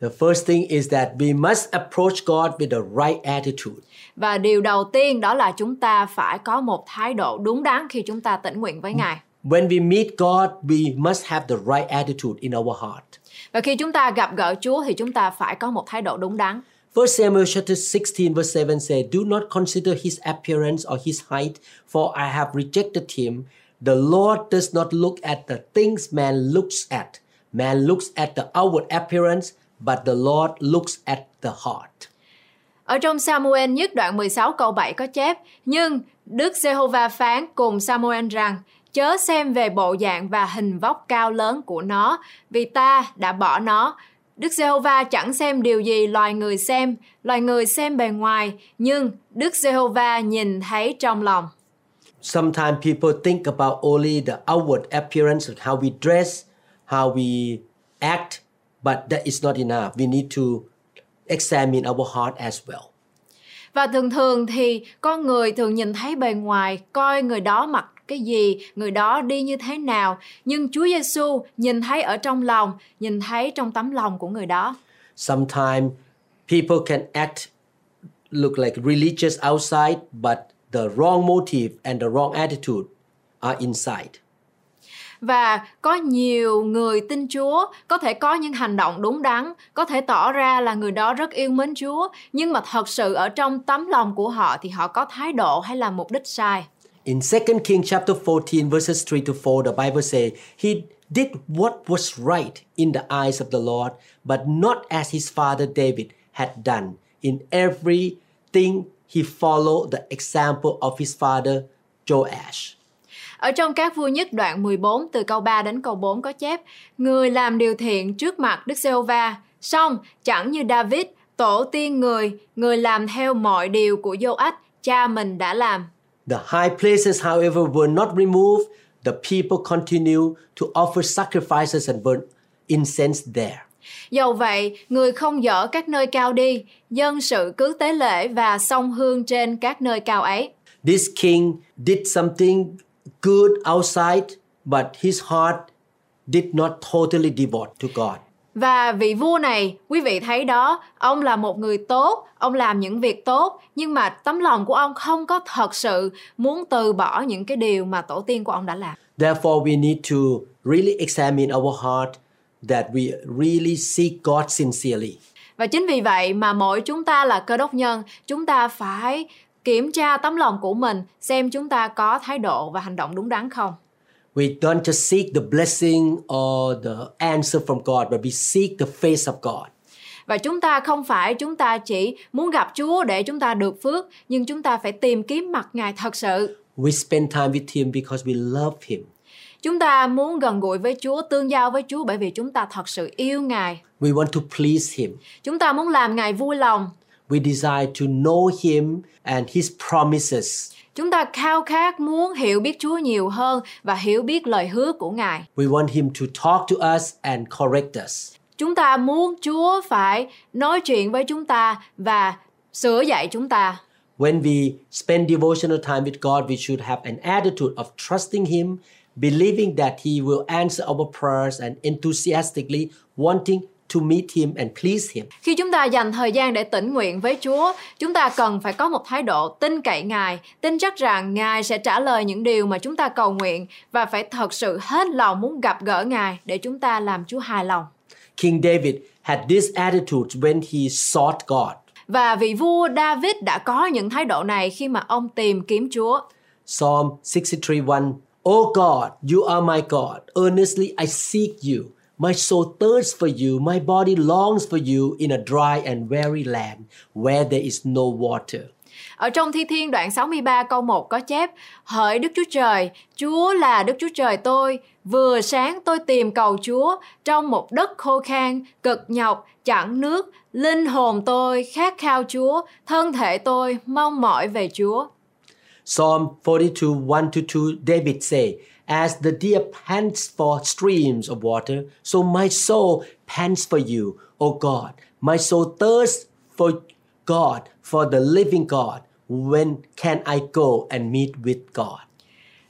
Speaker 1: The first thing is that we must approach God with the right attitude.
Speaker 2: Và điều đầu tiên đó là chúng ta phải có một thái độ đúng đắn khi chúng ta tĩnh nguyện với Ngài.
Speaker 1: When we meet God, we must have the right attitude in our heart.
Speaker 2: Và khi chúng ta gặp gỡ Chúa thì chúng ta phải có một thái độ đúng đắn.
Speaker 1: 1 Samuel chapter 16 verse 7 says, Do not consider his appearance or his height, for I have rejected him. The Lord does not look at the things man looks at. Man looks at the outward appearance, but the Lord looks at the heart.
Speaker 2: Ở trong Samuel nhất đoạn 16 câu 7 có chép Nhưng Đức Giê-hô-va phán cùng Samuel rằng Chớ xem về bộ dạng và hình vóc cao lớn của nó Vì ta đã bỏ nó Đức Giê-hô-va chẳng xem điều gì loài người xem Loài người xem bề ngoài Nhưng Đức Giê-hô-va nhìn thấy trong lòng
Speaker 1: Sometimes people think about only the outward appearance, how we dress, how we act, but that is not enough. We need to examine our heart as well.
Speaker 2: Và thường thường thì con người thường nhìn thấy bề ngoài, coi người đó mặc cái gì, người đó đi như thế nào. Nhưng Chúa Giêsu nhìn thấy ở trong lòng, nhìn thấy trong tấm lòng của người đó.
Speaker 1: Sometimes people can act look like religious outside, but the wrong motive and the wrong attitude are inside.
Speaker 2: Và có nhiều người tin Chúa có thể có những hành động đúng đắn, có thể tỏ ra là người đó rất yêu mến Chúa, nhưng mà thật sự ở trong tấm lòng của họ thì họ có thái độ hay là mục đích sai.
Speaker 1: In 2 Kings chapter 14 verses 3 to 4, the Bible says, He did what was right in the eyes of the Lord, but not as his father David had done. In everything he followed the example of his father Joash.
Speaker 2: Ở trong các vua nhất đoạn 14 từ câu 3 đến câu 4 có chép Người làm điều thiện trước mặt Đức Giê-hô-va, song chẳng như David, tổ tiên người, người làm theo mọi điều của Joach, cha mình đã làm.
Speaker 1: The high places, however, were not removed. The people continued to offer sacrifices and burn incense there.
Speaker 2: Dầu vậy, người không dỡ các nơi cao đi, dân sự cứ tế lễ và sông hương trên các nơi cao ấy.
Speaker 1: This king did something good outside, but his heart did not totally devote to God.
Speaker 2: Và vị vua này, quý vị thấy đó, ông là một người tốt, ông làm những việc tốt, nhưng mà tấm lòng của ông không có thật sự muốn từ bỏ những cái điều mà tổ tiên của ông đã làm.
Speaker 1: Therefore, we need to really examine our heart that we really seek God sincerely.
Speaker 2: Và chính vì vậy mà mỗi chúng ta là cơ đốc nhân, chúng ta phải kiểm tra tấm lòng của mình xem chúng ta có thái độ và hành động đúng đắn không.
Speaker 1: We don't just seek the blessing or the answer from God, but we seek the face of God.
Speaker 2: Và chúng ta không phải chúng ta chỉ muốn gặp Chúa để chúng ta được phước, nhưng chúng ta phải tìm kiếm mặt Ngài thật sự.
Speaker 1: We spend time with Him because we love Him.
Speaker 2: Chúng ta muốn gần gũi với Chúa, tương giao với Chúa bởi vì chúng ta thật sự yêu Ngài.
Speaker 1: We want to please Him.
Speaker 2: Chúng ta muốn làm Ngài vui lòng.
Speaker 1: We desire to know Him and His promises.
Speaker 2: Chúng ta khao khát muốn hiểu biết Chúa nhiều hơn và hiểu biết lời hứa của Ngài.
Speaker 1: We want Him to talk to us and correct us.
Speaker 2: Chúng ta muốn Chúa phải nói chuyện với chúng ta và sửa dạy chúng ta.
Speaker 1: When we spend devotional time with God, we should have an attitude of trusting Him, believing that He will answer our prayers, and enthusiastically wanting to meet Him and please Him.
Speaker 2: Khi chúng ta dành thời gian để tĩnh nguyện với Chúa, chúng ta cần phải có một thái độ tin cậy Ngài, tin chắc rằng Ngài sẽ trả lời những điều mà chúng ta cầu nguyện và phải thật sự hết lòng muốn gặp gỡ Ngài để chúng ta làm Chúa hài lòng.
Speaker 1: King David had this attitude when he sought God.
Speaker 2: Và vị vua David đã có những thái độ này khi mà ông tìm kiếm Chúa.
Speaker 1: Psalm 63:1 O God, you are my God. Earnestly I seek you. My soul thirsts for you. My body longs for you in a dry and weary land where there is no water.
Speaker 2: Ở trong Thi Thiên đoạn 63 câu 1 có chép Hỡi Đức Chúa Trời, Chúa là Đức Chúa Trời tôi, vừa sáng tôi tìm cầu Chúa trong một đất khô khan, cực nhọc, chẳng nước, linh hồn tôi khát khao Chúa, thân thể tôi mong mỏi về Chúa.
Speaker 1: Psalm 42, 1 to 2, David say, As the deer pants for streams of water, so my soul pants for you, O God. My soul thirsts for God, for the living God. When can I go and meet with God?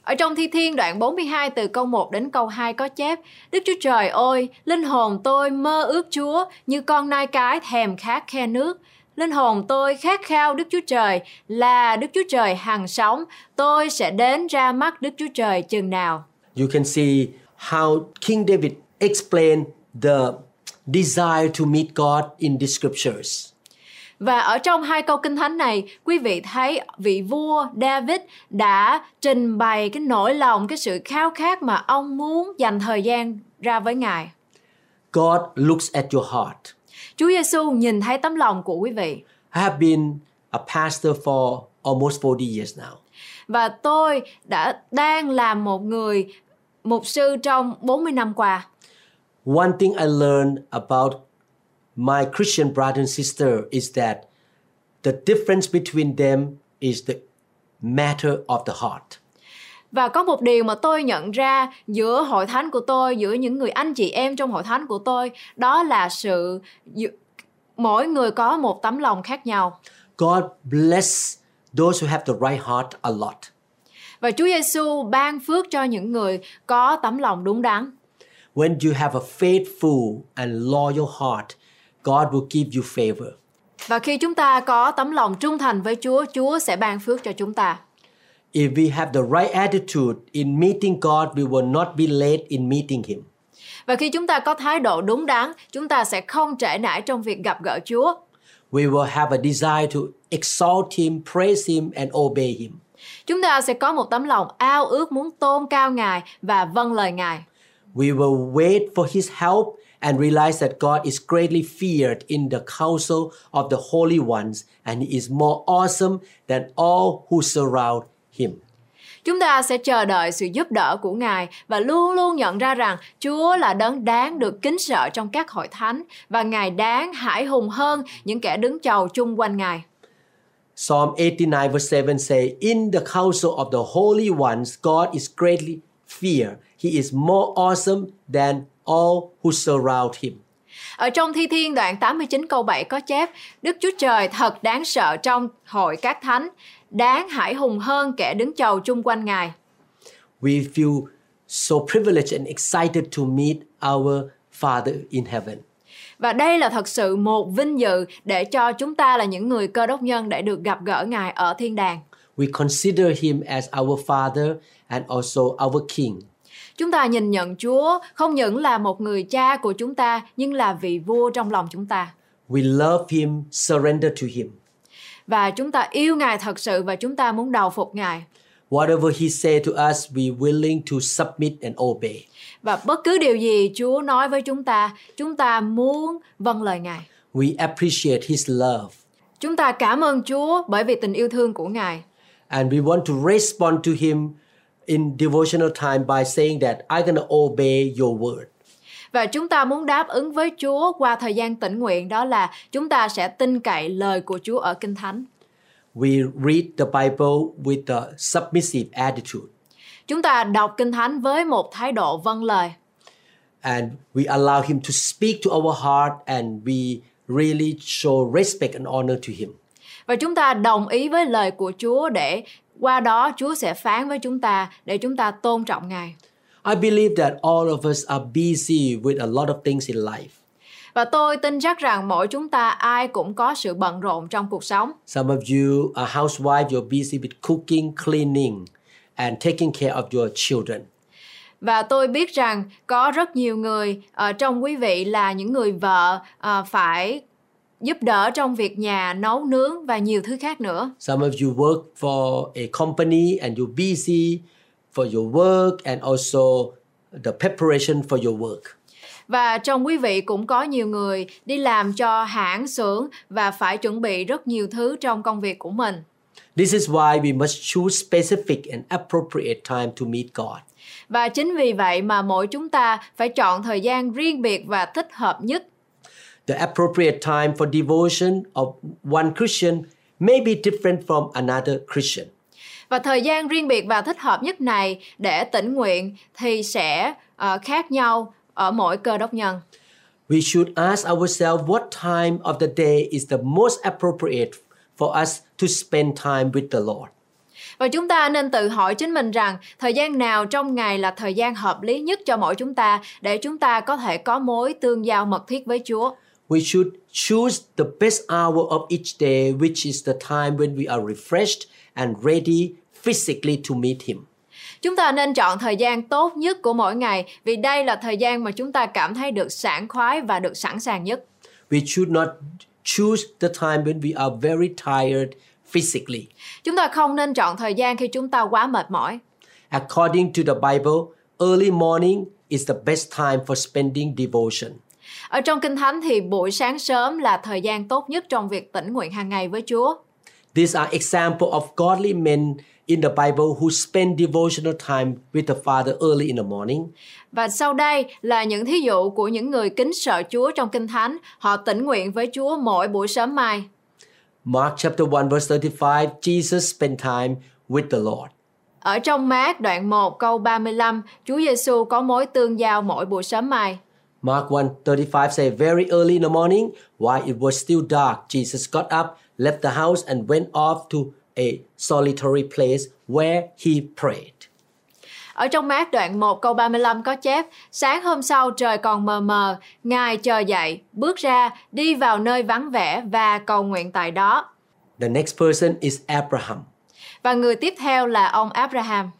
Speaker 2: Ở trong Thi Thiên đoạn 42 từ câu 1 đến câu 2 có chép Đức Chúa Trời ơi, linh hồn tôi mơ ước Chúa như con nai cái thèm khát khe nước. Linh hồn tôi khát khao Đức Chúa Trời là Đức Chúa Trời hằng sống. Tôi sẽ đến ra mắt Đức Chúa Trời chừng nào.
Speaker 1: You can see how King David explained the desire to meet God in the scriptures.
Speaker 2: Và ở trong hai câu kinh thánh này, quý vị thấy vị vua David đã trình bày cái nỗi lòng, cái sự khao khát mà ông muốn dành thời gian ra với Ngài.
Speaker 1: God looks at your heart.
Speaker 2: Chúa Giêsu nhìn thấy tấm lòng của quý vị.
Speaker 1: I have been a pastor for almost 40 years now.
Speaker 2: Và tôi đã đang làm một người mục sư trong 40 năm qua.
Speaker 1: One thing I learned about my Christian brother and sister is that the difference between them is the matter of the heart.
Speaker 2: Và có một điều mà tôi nhận ra giữa hội thánh của tôi, giữa những người anh chị em trong hội thánh của tôi, đó là sự mỗi người có một tấm lòng khác nhau.
Speaker 1: God bless those who have the right heart a lot.
Speaker 2: Và Chúa Giêsu ban phước cho những người có tấm lòng đúng đắn.
Speaker 1: When you have a faithful and loyal heart, God will give you favor.
Speaker 2: Và khi chúng ta có tấm lòng trung thành với Chúa, Chúa sẽ ban phước cho chúng ta.
Speaker 1: If we have the right attitude in meeting God, we will not be late in meeting Him.
Speaker 2: Và khi chúng ta có thái độ đúng đắn, chúng ta sẽ không trễ nải trong việc gặp gỡ Chúa.
Speaker 1: We will have a desire to exalt Him, praise Him, and obey Him.
Speaker 2: Chúng ta sẽ có một tấm lòng ao ước muốn tôn cao Ngài và vâng lời Ngài.
Speaker 1: We will wait for His help and realize that God is greatly feared in the council of the holy ones, and He is more awesome than all who surround Him.
Speaker 2: Chúng ta sẽ chờ đợi sự giúp đỡ của Ngài và luôn luôn nhận ra rằng Chúa là đấng đáng được kính sợ trong các hội thánh và Ngài đáng hải hùng hơn những kẻ đứng chầu chung quanh Ngài.
Speaker 1: Psalm 89 verse 7 say, In the council of the holy ones, God is greatly feared. He is more awesome than all who surround him.
Speaker 2: Ở trong Thi Thiên đoạn 89 câu 7 có chép Đức Chúa Trời thật đáng sợ trong hội các thánh, đáng hải hùng hơn kẻ đứng chầu chung quanh Ngài.
Speaker 1: We feel so privileged and excited to meet our Father in heaven.
Speaker 2: Và đây là thật sự một vinh dự để cho chúng ta là những người cơ đốc nhân để được gặp gỡ Ngài ở thiên đàng.
Speaker 1: We consider him as our Father and also our King.
Speaker 2: Chúng ta nhìn nhận Chúa không những là một người cha của chúng ta nhưng là vị vua trong lòng chúng ta.
Speaker 1: We love him, surrender to him.
Speaker 2: Và chúng ta yêu Ngài thật sự và chúng ta muốn đầu phục Ngài.
Speaker 1: Whatever he say to us, we willing to submit and obey.
Speaker 2: Và bất cứ điều gì Chúa nói với chúng ta, chúng ta muốn vâng lời Ngài.
Speaker 1: We appreciate his love.
Speaker 2: Chúng ta cảm ơn Chúa bởi vì tình yêu thương của Ngài.
Speaker 1: And we want to respond to him in devotional time by saying that I'm going to obey your word.
Speaker 2: Và chúng ta muốn đáp ứng với Chúa qua thời gian tĩnh nguyện đó là chúng ta sẽ tin cậy lời của Chúa ở Kinh Thánh.
Speaker 1: We read the Bible with a submissive attitude.
Speaker 2: Chúng ta đọc Kinh Thánh với một thái độ vâng lời.
Speaker 1: And we allow Him to speak to our heart and we really show respect and honor to Him.
Speaker 2: Và chúng ta đồng ý với lời của Chúa để qua đó Chúa sẽ phán với chúng ta để chúng ta tôn trọng Ngài.
Speaker 1: I believe that all of us are busy with a lot of things in life.
Speaker 2: Và tôi tin chắc rằng mỗi chúng ta ai cũng có sự bận rộn trong cuộc sống.
Speaker 1: Some of you are housewife, you're busy with cooking, cleaning, and taking care of your children.
Speaker 2: Và tôi biết rằng có rất nhiều người ở trong quý vị là những người vợ à, phải giúp đỡ trong việc nhà, nấu nướng và nhiều thứ khác nữa.
Speaker 1: Some of you work for a company and you're busy for your work and also the preparation for your work.
Speaker 2: Và trong quý vị cũng có nhiều người đi làm cho hãng xưởng và phải chuẩn bị rất nhiều thứ trong công việc của mình.
Speaker 1: This is why we must choose specific and appropriate time to meet God.
Speaker 2: Và chính vì vậy mà mỗi chúng ta phải chọn thời gian riêng biệt và thích hợp nhất.
Speaker 1: The appropriate time for devotion of one Christian may be different from another Christian.
Speaker 2: Và thời gian riêng biệt và thích hợp nhất này để tĩnh nguyện thì sẽ ờ, khác nhau ở mỗi cơ đốc nhân.
Speaker 1: We should ask ourselves what time of the day is the most appropriate for us to spend time with the Lord.
Speaker 2: Và chúng ta nên tự hỏi chính mình rằng thời gian nào trong ngày là thời gian hợp lý nhất cho mỗi chúng ta để chúng ta có thể có mối tương giao mật thiết với Chúa.
Speaker 1: We should choose the best hour of each day, which is the time when we are refreshed and ready physically to meet Him.
Speaker 2: Chúng ta nên chọn thời gian tốt nhất của mỗi ngày vì đây là thời gian mà chúng ta cảm thấy được sảng khoái và được sẵn sàng nhất.
Speaker 1: We should not choose the time when we are very tired physically.
Speaker 2: Chúng ta không nên chọn thời gian khi chúng ta quá mệt mỏi.
Speaker 1: According to the Bible, early morning is the best time for spending devotion.
Speaker 2: Ở trong Kinh Thánh thì buổi sáng sớm là thời gian tốt nhất trong việc tĩnh nguyện hàng ngày với Chúa.
Speaker 1: These are examples of godly men in the Bible who spend devotional time with the Father early in the morning.
Speaker 2: Và sau đây là những thí dụ của những người kính sợ Chúa trong Kinh Thánh. Họ tĩnh nguyện với Chúa mỗi buổi sớm mai.
Speaker 1: Mark chapter 1 verse 35, Jesus spent time with the Lord.
Speaker 2: Ở trong Mát đoạn 1 câu 35, Chúa Giêsu có mối tương giao mỗi buổi sớm mai.
Speaker 1: Mark 1:35 say very early in the morning while it was still dark Jesus got up left the house and went off to a solitary place where he prayed.
Speaker 2: Ở trong Mát đoạn 1 câu 35 có chép Sáng hôm sau trời còn mờ mờ, Ngài chờ dậy, bước ra, đi vào nơi vắng vẻ và cầu nguyện tại đó.
Speaker 1: The next person is Abraham.
Speaker 2: Và người tiếp theo là ông Abraham.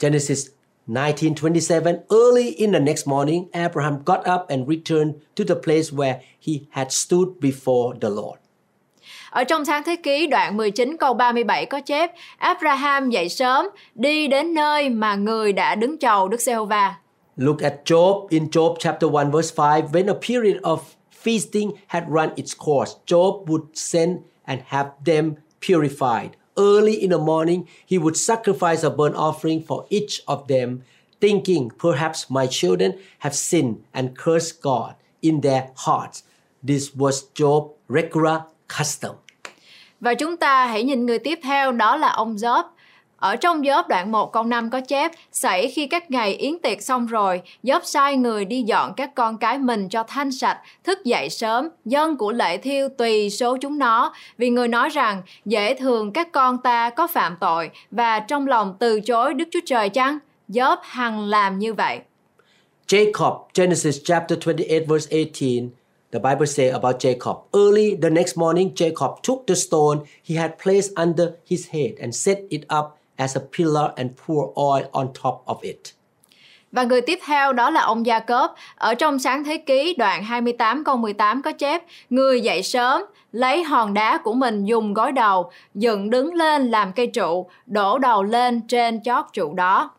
Speaker 1: Genesis 19:27 Early in the next morning Abraham got up and returned to the place where he had stood before the Lord.
Speaker 2: Ở trong sáng thế ký đoạn 19 câu 37 có chép Abraham dậy sớm, đi đến nơi mà người đã đứng chầu Đức Giê-hô-va.
Speaker 1: Look at Job in Job chapter 1 verse 5 when a period of feasting had run its course Job would send and have them purified early in the morning, he would sacrifice a burnt offering for each of them, thinking perhaps my children have sinned and cursed God in their hearts this was Job's regular custom
Speaker 2: Và chúng ta hãy nhìn người tiếp theo, đó là ông Job. Ở trong giớp đoạn 1 câu 5 có chép Xảy khi các ngày yến tiệc xong rồi giớp sai người đi dọn các con cái mình cho thanh sạch Thức dậy sớm Dân của lễ thiêu tùy số chúng nó. Vì người nói rằng Dễ thường các con ta có phạm tội Và trong lòng từ chối Đức Chúa Trời chăng? Giớp hằng làm như vậy.
Speaker 1: Jacob, Genesis chapter 28, verse 18, the Bible says about Jacob. Early the next morning, Jacob took the stone he had placed under his head and set it up as a pillar and poured oil on top of it.
Speaker 2: Và người tiếp theo đó là ông Gia Cớp. Ở trong sáng thế ký đoạn 28 câu 18 có chép Người dậy sớm, lấy hòn đá của mình dùng gối đầu, dựng đứng lên làm cây trụ, đổ đầu lên trên chót trụ đó.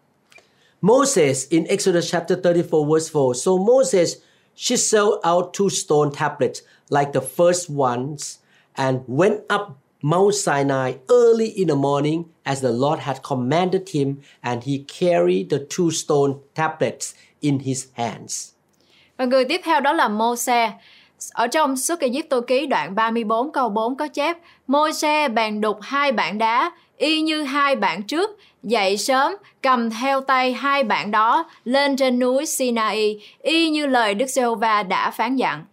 Speaker 1: Moses in Exodus chapter 34, verse 4. So Moses chiseled out two stone tablets like the first ones and went up Mount Sinai early in the morning as the Lord had commanded him, and he carried the two stone tablets in his hands.
Speaker 2: Và người tiếp theo đó là Mô-se. Ở trong xuất Ai Cập ký đoạn 34 câu 4 có chép Môi-se bèn đục hai bản đá y như hai bản trước dậy sớm cầm theo tay hai bản đó lên trên núi Sinai y như lời Đức Giê-hô-va đã phán dặn.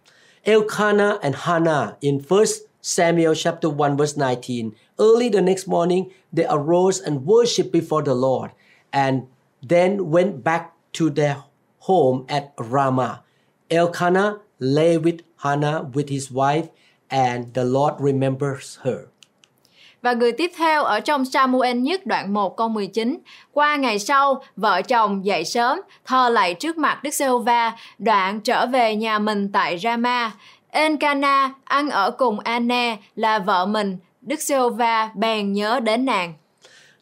Speaker 1: Elkanah and Hannah in 1 Samuel chapter 1 verse 19. Early the next morning they arose and worshipped before the Lord and then went back to their home at Ramah. Elkanah lay with Hannah with his wife and the Lord remembers her.
Speaker 2: Và người tiếp theo ở trong Samuel nhất đoạn 1 câu 19. Qua ngày sau, vợ chồng dậy sớm, thờ lạy trước mặt Đức Giê-hô-va, đoạn trở về nhà mình tại Rama. Encana ăn ở cùng Anne là vợ mình, Đức Giê-hô-va bèn nhớ đến nàng.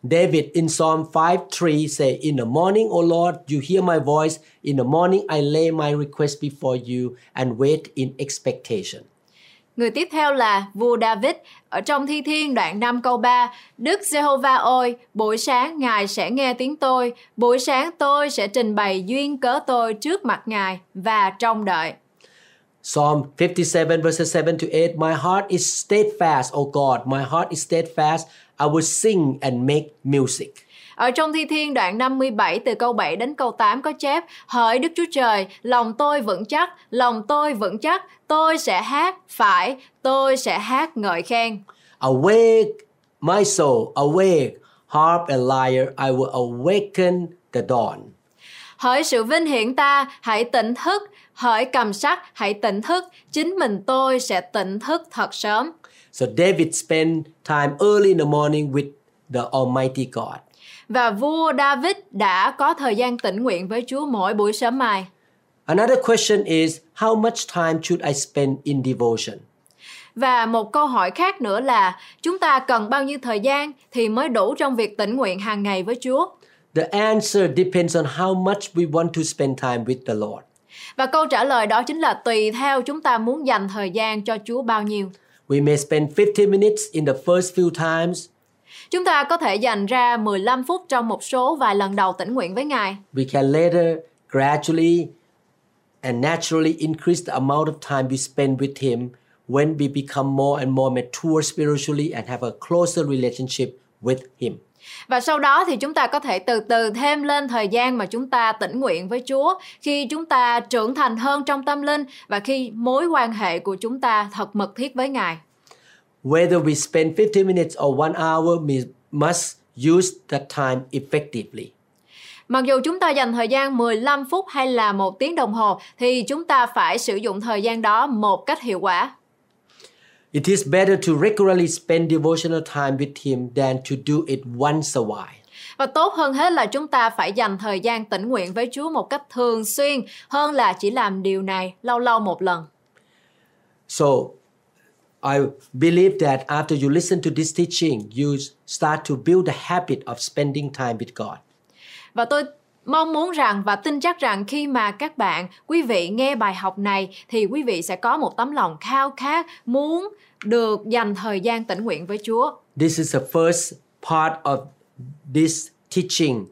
Speaker 1: David in Psalm 5 3 say, In the morning, O Lord, you hear my voice. In the morning, I lay my request before you and wait in expectation.
Speaker 2: Người tiếp theo là vua David ở trong Thi Thiên đoạn 5 câu 3 Đức Giê-hô-va ơi, buổi sáng Ngài sẽ nghe tiếng tôi, buổi sáng tôi sẽ trình bày duyên cớ tôi trước mặt Ngài và trông đợi.
Speaker 1: Psalm 57 verses 7 to 8 My heart is steadfast, O God, my heart is steadfast. I will sing and make music.
Speaker 2: Ở trong Thi Thiên đoạn 57 từ câu 7 đến câu 8 có chép Hỡi Đức Chúa Trời, lòng tôi vững chắc, lòng tôi vững chắc, tôi sẽ hát, phải, tôi sẽ hát ngợi khen.
Speaker 1: Awake, my soul, awake, harp and lyre, I will awaken the dawn.
Speaker 2: Hỡi sự vinh hiển ta, hãy tỉnh thức, hỡi cầm sắc, hãy tỉnh thức, chính mình tôi sẽ tỉnh thức thật sớm.
Speaker 1: So David spent time early in the morning with the Almighty God.
Speaker 2: Và vua David đã có thời gian tĩnh nguyện với Chúa mỗi buổi sớm mai.
Speaker 1: Another question is how much time should I spend in devotion?
Speaker 2: Và một câu hỏi khác nữa là chúng ta cần bao nhiêu thời gian thì mới đủ trong việc tĩnh nguyện hàng ngày với Chúa?
Speaker 1: The answer depends on how much we want to spend time with the Lord.
Speaker 2: Và câu trả lời đó chính là tùy theo chúng ta muốn dành thời gian cho Chúa bao nhiêu.
Speaker 1: We may spend 50 minutes in the first few times.
Speaker 2: Chúng ta có thể dành ra 15 phút trong một số vài lần đầu tĩnh nguyện với Ngài.
Speaker 1: We can later gradually and naturally increase the amount of time we spend with Him when we become more and more mature spiritually and have a closer relationship with Him.
Speaker 2: Và sau đó thì chúng ta có thể từ từ thêm lên thời gian mà chúng ta tĩnh nguyện với Chúa khi chúng ta trưởng thành hơn trong tâm linh và khi mối quan hệ của chúng ta thật mật thiết với Ngài.
Speaker 1: Whether we spend 50 minutes or one hour, we must use that time effectively.
Speaker 2: Mặc dù chúng ta dành thời gian 15 phút hay là một tiếng đồng hồ thì chúng ta phải sử dụng thời gian đó một cách hiệu quả.
Speaker 1: It is better to regularly spend devotional time with Him than to do it once a while.
Speaker 2: Và tốt hơn hết là chúng ta phải dành thời gian tĩnh nguyện với Chúa một cách thường xuyên hơn là chỉ làm điều này lâu lâu một lần.
Speaker 1: So, I believe that after you listen to this teaching, you start to build the habit of spending time with God.
Speaker 2: Và tôi mong muốn rằng và tin chắc rằng khi mà các bạn, quý vị nghe bài học này thì quý vị sẽ có một tấm lòng khao khát muốn được dành thời gian tĩnh nguyện với Chúa.
Speaker 1: This is the first part of this teaching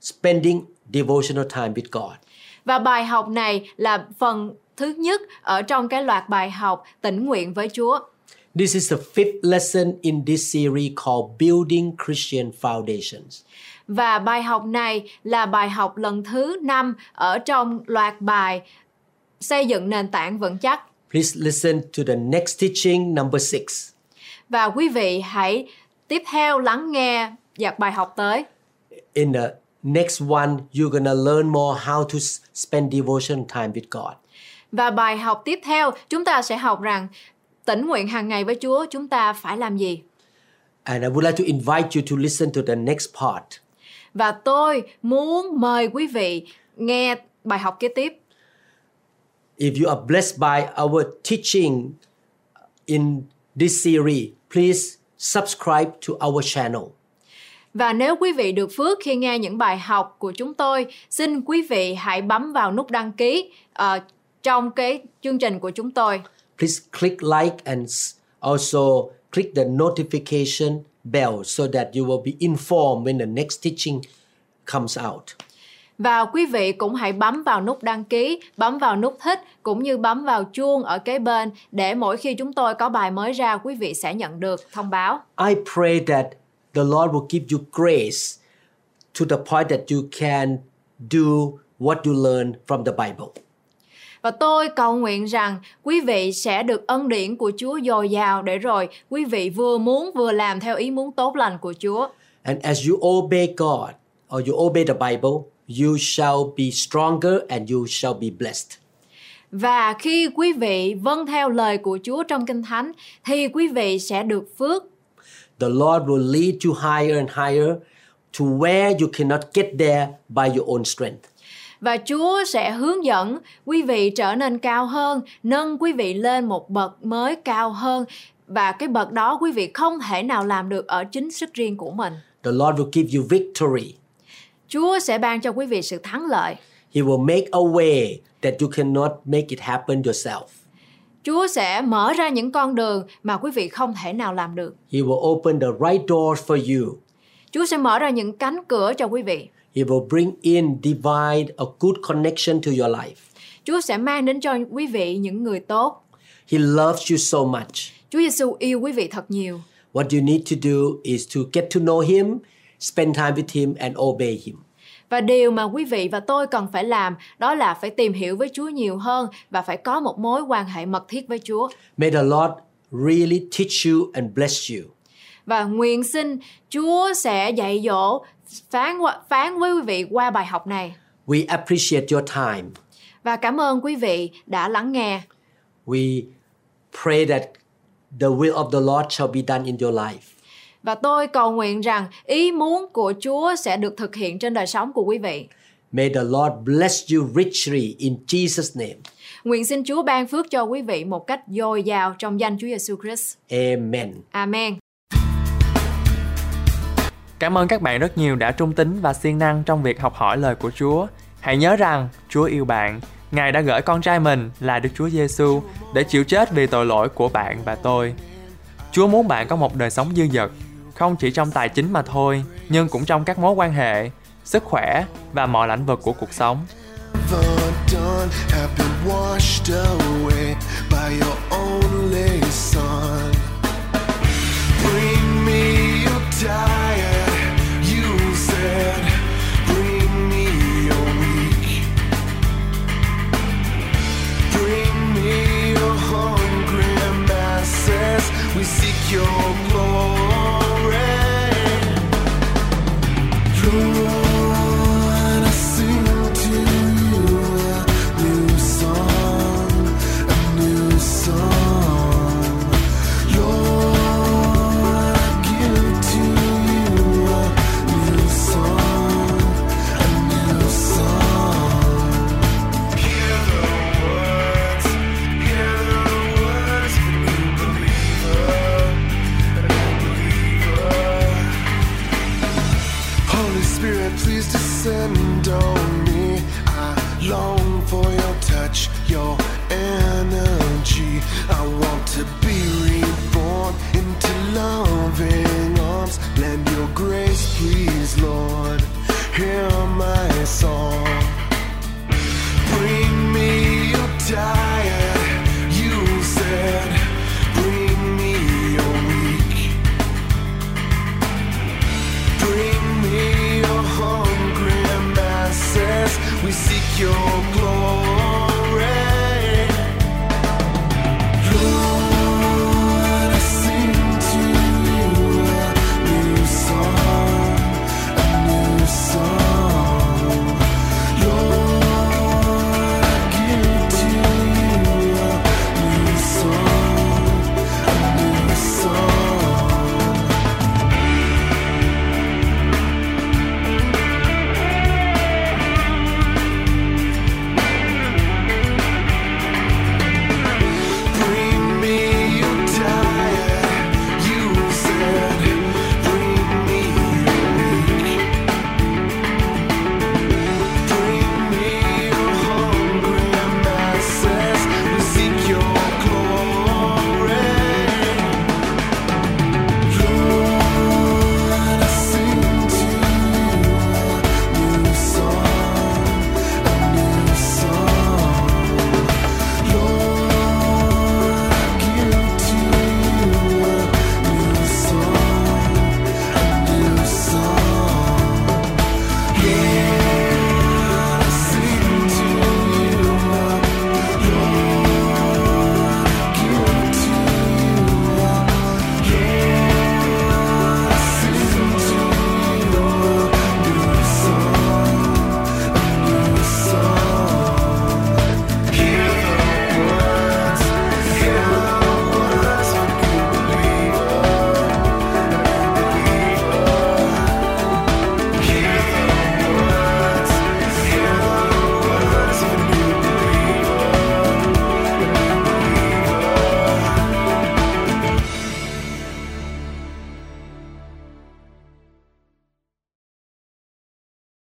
Speaker 1: spending devotional time with God.
Speaker 2: Và bài học này là phần thứ nhất ở trong cái loạt bài học tĩnh nguyện với Chúa.
Speaker 1: This is the fifth lesson in this series called Building Christian Foundations.
Speaker 2: Và bài học này là bài học lần thứ năm ở trong loạt bài xây dựng nền tảng vững chắc.
Speaker 1: Please listen to the next teaching, number six.
Speaker 2: Và quý vị hãy tiếp theo lắng nghe giặc bài học tới.
Speaker 1: In the next one, you're gonna learn more how to spend devotion time with God.
Speaker 2: Và bài học tiếp theo chúng ta sẽ học rằng tĩnh nguyện hàng ngày với Chúa chúng ta phải làm gì.
Speaker 1: And I would like to invite you to listen to the next part.
Speaker 2: Và tôi muốn mời quý vị nghe bài học kế tiếp.
Speaker 1: If you are blessed by our teaching in this series, please subscribe to our channel.
Speaker 2: Và nếu quý vị được phước khi nghe những bài học của chúng tôi, xin quý vị hãy bấm vào nút đăng ký ờ, trong cái chương trình của chúng tôi.
Speaker 1: Please click like and also click the notification bell so that you will be informed when the next teaching comes out.
Speaker 2: Và quý vị cũng hãy bấm vào nút đăng ký, bấm vào nút thích cũng như bấm vào chuông ở kế bên để mỗi khi chúng tôi có bài mới ra quý vị sẽ nhận được thông báo.
Speaker 1: I pray that the Lord will give you grace to the point that you can do what you learn from the Bible.
Speaker 2: Và tôi cầu nguyện rằng quý vị sẽ được ân điển của Chúa dồi dào để rồi quý vị vừa muốn vừa làm theo ý muốn tốt lành của Chúa.
Speaker 1: And as you obey God or you obey the Bible, you shall be stronger and you shall be blessed.
Speaker 2: Và khi quý vị vâng theo lời của Chúa trong Kinh Thánh thì quý vị sẽ được phước
Speaker 1: The Lord will lead you higher and higher to where you cannot get there by your own strength.
Speaker 2: Và Chúa sẽ hướng dẫn quý vị trở nên cao hơn, nâng quý vị lên một bậc mới cao hơn và cái bậc đó quý vị không thể nào làm được ở chính sức riêng của mình.
Speaker 1: The Lord will give you victory.
Speaker 2: Chúa sẽ ban cho quý vị sự thắng lợi.
Speaker 1: He will make a way that you cannot make it happen yourself.
Speaker 2: Chúa sẽ mở ra những con đường mà quý vị không thể nào làm được.
Speaker 1: He will open the right doors for you.
Speaker 2: Chúa sẽ mở ra những cánh cửa cho quý vị.
Speaker 1: He will bring in divine a good connection to your life.
Speaker 2: Chúa sẽ mang đến cho quý vị những người tốt.
Speaker 1: He loves you so much.
Speaker 2: Chúa Giêsu yêu quý vị thật nhiều.
Speaker 1: What you need to do is to get to know him, spend time with him and obey him.
Speaker 2: Và điều mà quý vị và tôi cần phải làm đó là phải tìm hiểu với Chúa nhiều hơn và phải có một mối quan hệ mật thiết với Chúa.
Speaker 1: May the Lord really teach you and bless you.
Speaker 2: Và nguyện xin Chúa sẽ dạy dỗ phán phán với quý vị qua bài học này.
Speaker 1: We appreciate your time.
Speaker 2: Và cảm ơn quý vị đã lắng nghe.
Speaker 1: We pray that the will of the Lord shall be done in your life.
Speaker 2: Và tôi cầu nguyện rằng ý muốn của Chúa sẽ được thực hiện trên đời sống của quý vị.
Speaker 1: May the Lord bless you richly in Jesus' name.
Speaker 2: Nguyện xin Chúa ban phước cho quý vị một cách dồi dào trong danh Chúa Giêsu Christ.
Speaker 1: Amen.
Speaker 2: Amen.
Speaker 3: Cảm ơn các bạn rất nhiều đã trung tín và siêng năng trong việc học hỏi lời của Chúa. Hãy nhớ rằng Chúa yêu bạn. Ngài đã gửi con trai mình là Đức Chúa Giêsu để chịu chết vì tội lỗi của bạn và tôi. Chúa muốn bạn có một đời sống dư dật, không chỉ trong tài chính mà thôi, nhưng cũng trong các mối quan hệ, sức khỏe và mọi lĩnh vực của cuộc sống.
Speaker 4: Bring me your diary. We seek your